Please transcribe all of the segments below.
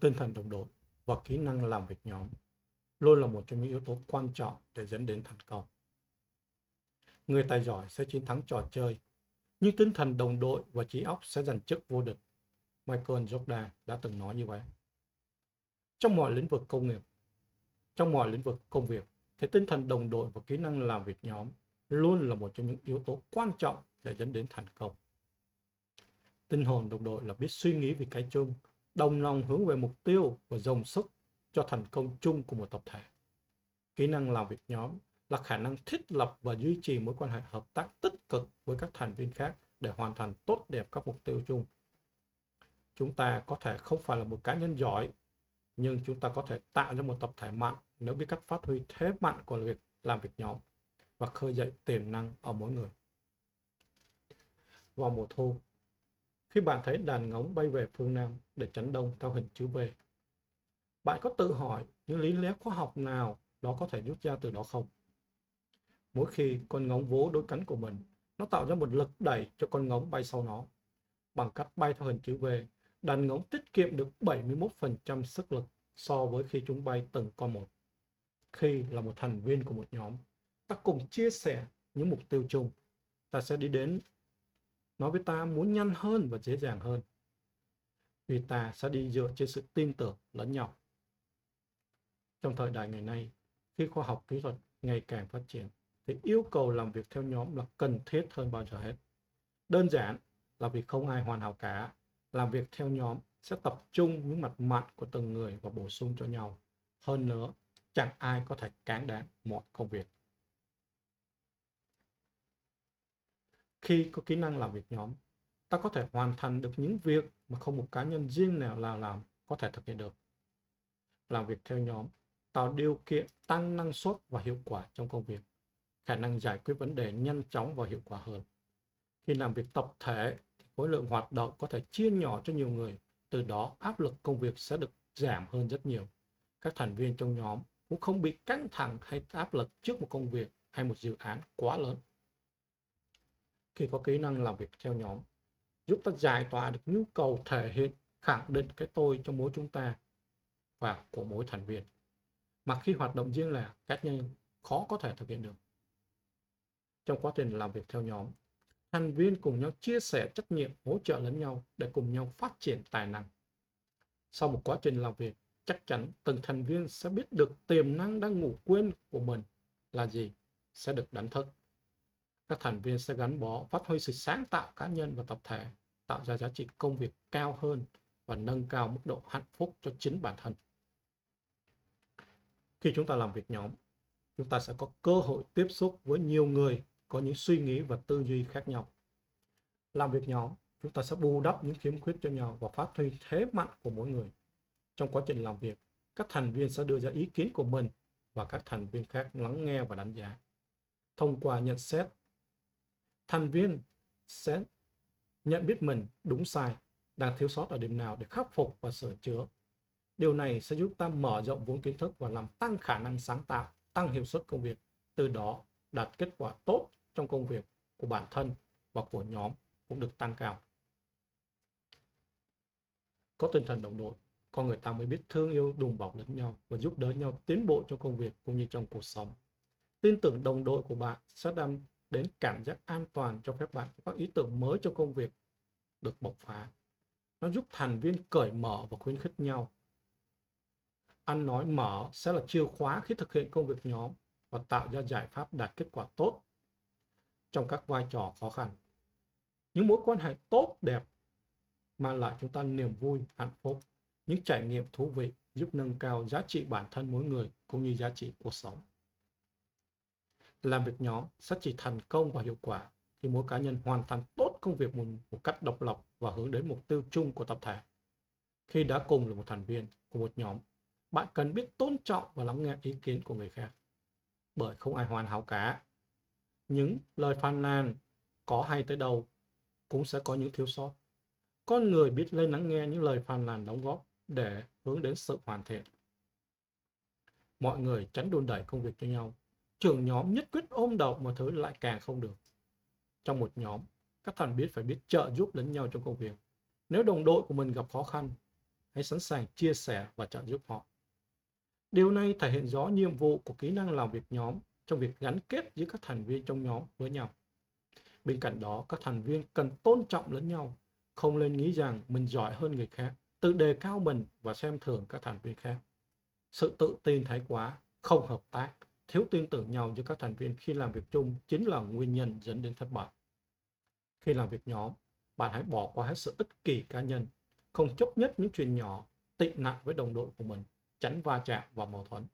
tinh thần đồng đội và kỹ năng làm việc nhóm luôn là một trong những yếu tố quan trọng để dẫn đến thành công. Người tài giỏi sẽ chiến thắng trò chơi, nhưng tinh thần đồng đội và trí óc sẽ giành chức vô địch. Michael Jordan đã từng nói như vậy. Trong mọi lĩnh vực công nghiệp, trong mọi lĩnh vực công việc, thì tinh thần đồng đội và kỹ năng làm việc nhóm luôn là một trong những yếu tố quan trọng để dẫn đến thành công. Tinh hồn đồng đội là biết suy nghĩ vì cái chung, đồng lòng hướng về mục tiêu và dồn sức cho thành công chung của một tập thể. Kỹ năng làm việc nhóm là khả năng thiết lập và duy trì mối quan hệ hợp tác tích cực với các thành viên khác để hoàn thành tốt đẹp các mục tiêu chung. Chúng ta có thể không phải là một cá nhân giỏi, nhưng chúng ta có thể tạo ra một tập thể mạnh nếu biết cách phát huy thế mạnh của việc làm việc nhóm và khơi dậy tiềm năng ở mỗi người. Vào mùa thu, khi bạn thấy đàn ngỗng bay về phương Nam để tránh đông theo hình chữ V, bạn có tự hỏi những lý lẽ khoa học nào đó có thể rút ra từ đó không? Mỗi khi con ngỗng vỗ đôi cánh của mình, nó tạo ra một lực đẩy cho con ngỗng bay sau nó. Bằng cách bay theo hình chữ V, đàn ngỗng tiết kiệm được 71% sức lực so với khi chúng bay từng con một. Khi là một thành viên của một nhóm, ta cùng chia sẻ những mục tiêu chung. Ta sẽ đi đến nói với ta muốn nhanh hơn và dễ dàng hơn. Vì ta sẽ đi dựa trên sự tin tưởng lẫn nhau. Trong thời đại ngày nay, khi khoa học kỹ thuật ngày càng phát triển, thì yêu cầu làm việc theo nhóm là cần thiết hơn bao giờ hết. Đơn giản là vì không ai hoàn hảo cả. Làm việc theo nhóm sẽ tập trung những mặt mạnh của từng người và bổ sung cho nhau. Hơn nữa, chẳng ai có thể cán đáng mọi công việc. Khi có kỹ năng làm việc nhóm, ta có thể hoàn thành được những việc mà không một cá nhân riêng nào là làm có thể thực hiện được. Làm việc theo nhóm tạo điều kiện tăng năng suất và hiệu quả trong công việc, khả năng giải quyết vấn đề nhanh chóng và hiệu quả hơn. Khi làm việc tập thể, khối lượng hoạt động có thể chia nhỏ cho nhiều người, từ đó áp lực công việc sẽ được giảm hơn rất nhiều. Các thành viên trong nhóm cũng không bị căng thẳng hay áp lực trước một công việc hay một dự án quá lớn. Khi có kỹ năng làm việc theo nhóm, giúp ta giải tỏa được nhu cầu thể hiện, khẳng định cái tôi trong mỗi chúng ta và của mỗi thành viên mà khi hoạt động riêng lẻ cá nhân khó có thể thực hiện được. Trong quá trình làm việc theo nhóm, thành viên cùng nhau chia sẻ trách nhiệm, hỗ trợ lẫn nhau để cùng nhau phát triển tài năng. Sau một quá trình làm việc, chắc chắn từng thành viên sẽ biết được tiềm năng đang ngủ quên của mình là gì, sẽ được đánh thức. Các thành viên sẽ gắn bó, phát huy sự sáng tạo cá nhân và tập thể, tạo ra giá trị công việc cao hơn và nâng cao mức độ hạnh phúc cho chính bản thân. Khi chúng ta làm việc nhóm chúng ta sẽ có cơ hội tiếp xúc với nhiều người có những suy nghĩ và tư duy khác nhau. Làm việc nhóm chúng ta sẽ bù đắp những khiếm khuyết cho nhau và phát huy thế mạnh của mỗi người. Trong quá trình làm việc các thành viên sẽ đưa ra ý kiến của mình và các thành viên khác lắng nghe và đánh giá. Thông qua nhận xét thành viên sẽ nhận biết mình đúng sai đang thiếu sót ở điểm nào để khắc phục và sửa chữa Điều này sẽ giúp ta mở rộng vốn kiến thức và làm tăng khả năng sáng tạo, tăng hiệu suất công việc, từ đó đạt kết quả tốt trong công việc của bản thân và của nhóm cũng được tăng cao. Có tinh thần đồng đội, con người ta mới biết thương yêu đùm bọc lẫn nhau và giúp đỡ nhau tiến bộ trong công việc cũng như trong cuộc sống. Tin tưởng đồng đội của bạn sẽ đem đến cảm giác an toàn cho phép bạn có ý tưởng mới cho công việc được bộc phá. Nó giúp thành viên cởi mở và khuyến khích nhau ăn nói mở sẽ là chìa khóa khi thực hiện công việc nhóm và tạo ra giải pháp đạt kết quả tốt trong các vai trò khó khăn. Những mối quan hệ tốt đẹp mang lại chúng ta niềm vui, hạnh phúc, những trải nghiệm thú vị giúp nâng cao giá trị bản thân mỗi người cũng như giá trị cuộc sống. Làm việc nhóm sẽ chỉ thành công và hiệu quả khi mỗi cá nhân hoàn thành tốt công việc một, một cách độc lập và hướng đến mục tiêu chung của tập thể. Khi đã cùng là một thành viên của một nhóm bạn cần biết tôn trọng và lắng nghe ý kiến của người khác. Bởi không ai hoàn hảo cả. Những lời phàn nàn có hay tới đâu cũng sẽ có những thiếu sót. Con người biết lên lắng nghe những lời phàn nàn đóng góp để hướng đến sự hoàn thiện. Mọi người tránh đùn đẩy công việc cho nhau trưởng nhóm nhất quyết ôm đầu mà thứ lại càng không được trong một nhóm các thành viên phải biết trợ giúp lẫn nhau trong công việc nếu đồng đội của mình gặp khó khăn hãy sẵn sàng chia sẻ và trợ giúp họ. Điều này thể hiện rõ nhiệm vụ của kỹ năng làm việc nhóm trong việc gắn kết giữa các thành viên trong nhóm với nhau. Bên cạnh đó, các thành viên cần tôn trọng lẫn nhau, không nên nghĩ rằng mình giỏi hơn người khác, tự đề cao mình và xem thường các thành viên khác. Sự tự tin thái quá, không hợp tác, thiếu tin tưởng nhau giữa các thành viên khi làm việc chung chính là nguyên nhân dẫn đến thất bại. Khi làm việc nhóm, bạn hãy bỏ qua hết sự ích kỷ cá nhân, không chấp nhất những chuyện nhỏ, tị nạn với đồng đội của mình, tránh va chạm và mâu thuẫn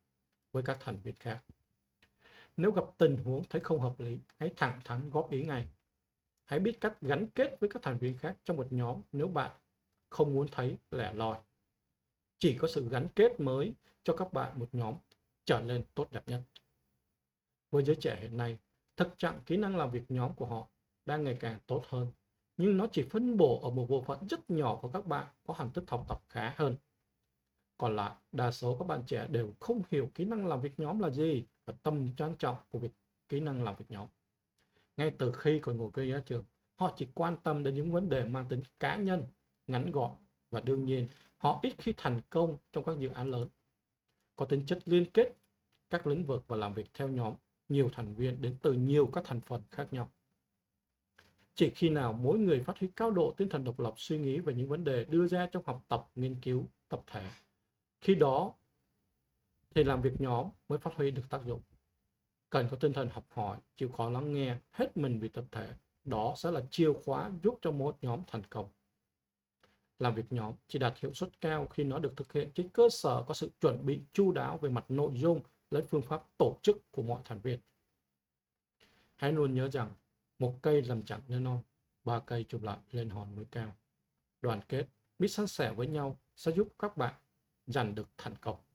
với các thành viên khác. Nếu gặp tình huống thấy không hợp lý, hãy thẳng thắn góp ý ngay. Hãy biết cách gắn kết với các thành viên khác trong một nhóm nếu bạn không muốn thấy lẻ loi. Chỉ có sự gắn kết mới cho các bạn một nhóm trở nên tốt đẹp nhất. Với giới trẻ hiện nay, thực trạng kỹ năng làm việc nhóm của họ đang ngày càng tốt hơn, nhưng nó chỉ phân bổ ở một bộ phận rất nhỏ của các bạn có hành thức học tập khá hơn. Còn lại, đa số các bạn trẻ đều không hiểu kỹ năng làm việc nhóm là gì và tầm quan trọng của việc kỹ năng làm việc nhóm. Ngay từ khi còn ngồi cây ra trường, họ chỉ quan tâm đến những vấn đề mang tính cá nhân, ngắn gọn và đương nhiên họ ít khi thành công trong các dự án lớn. Có tính chất liên kết các lĩnh vực và làm việc theo nhóm, nhiều thành viên đến từ nhiều các thành phần khác nhau. Chỉ khi nào mỗi người phát huy cao độ tinh thần độc lập suy nghĩ về những vấn đề đưa ra trong học tập, nghiên cứu, tập thể, khi đó thì làm việc nhóm mới phát huy được tác dụng. Cần có tinh thần học hỏi, chịu khó lắng nghe, hết mình vì tập thể. Đó sẽ là chìa khóa giúp cho một nhóm thành công. Làm việc nhóm chỉ đạt hiệu suất cao khi nó được thực hiện trên cơ sở có sự chuẩn bị chu đáo về mặt nội dung lẫn phương pháp tổ chức của mọi thành viên. Hãy luôn nhớ rằng một cây làm chẳng nên non, ba cây chụp lại lên hòn núi cao. Đoàn kết, biết san sẻ với nhau sẽ giúp các bạn giành được thành công.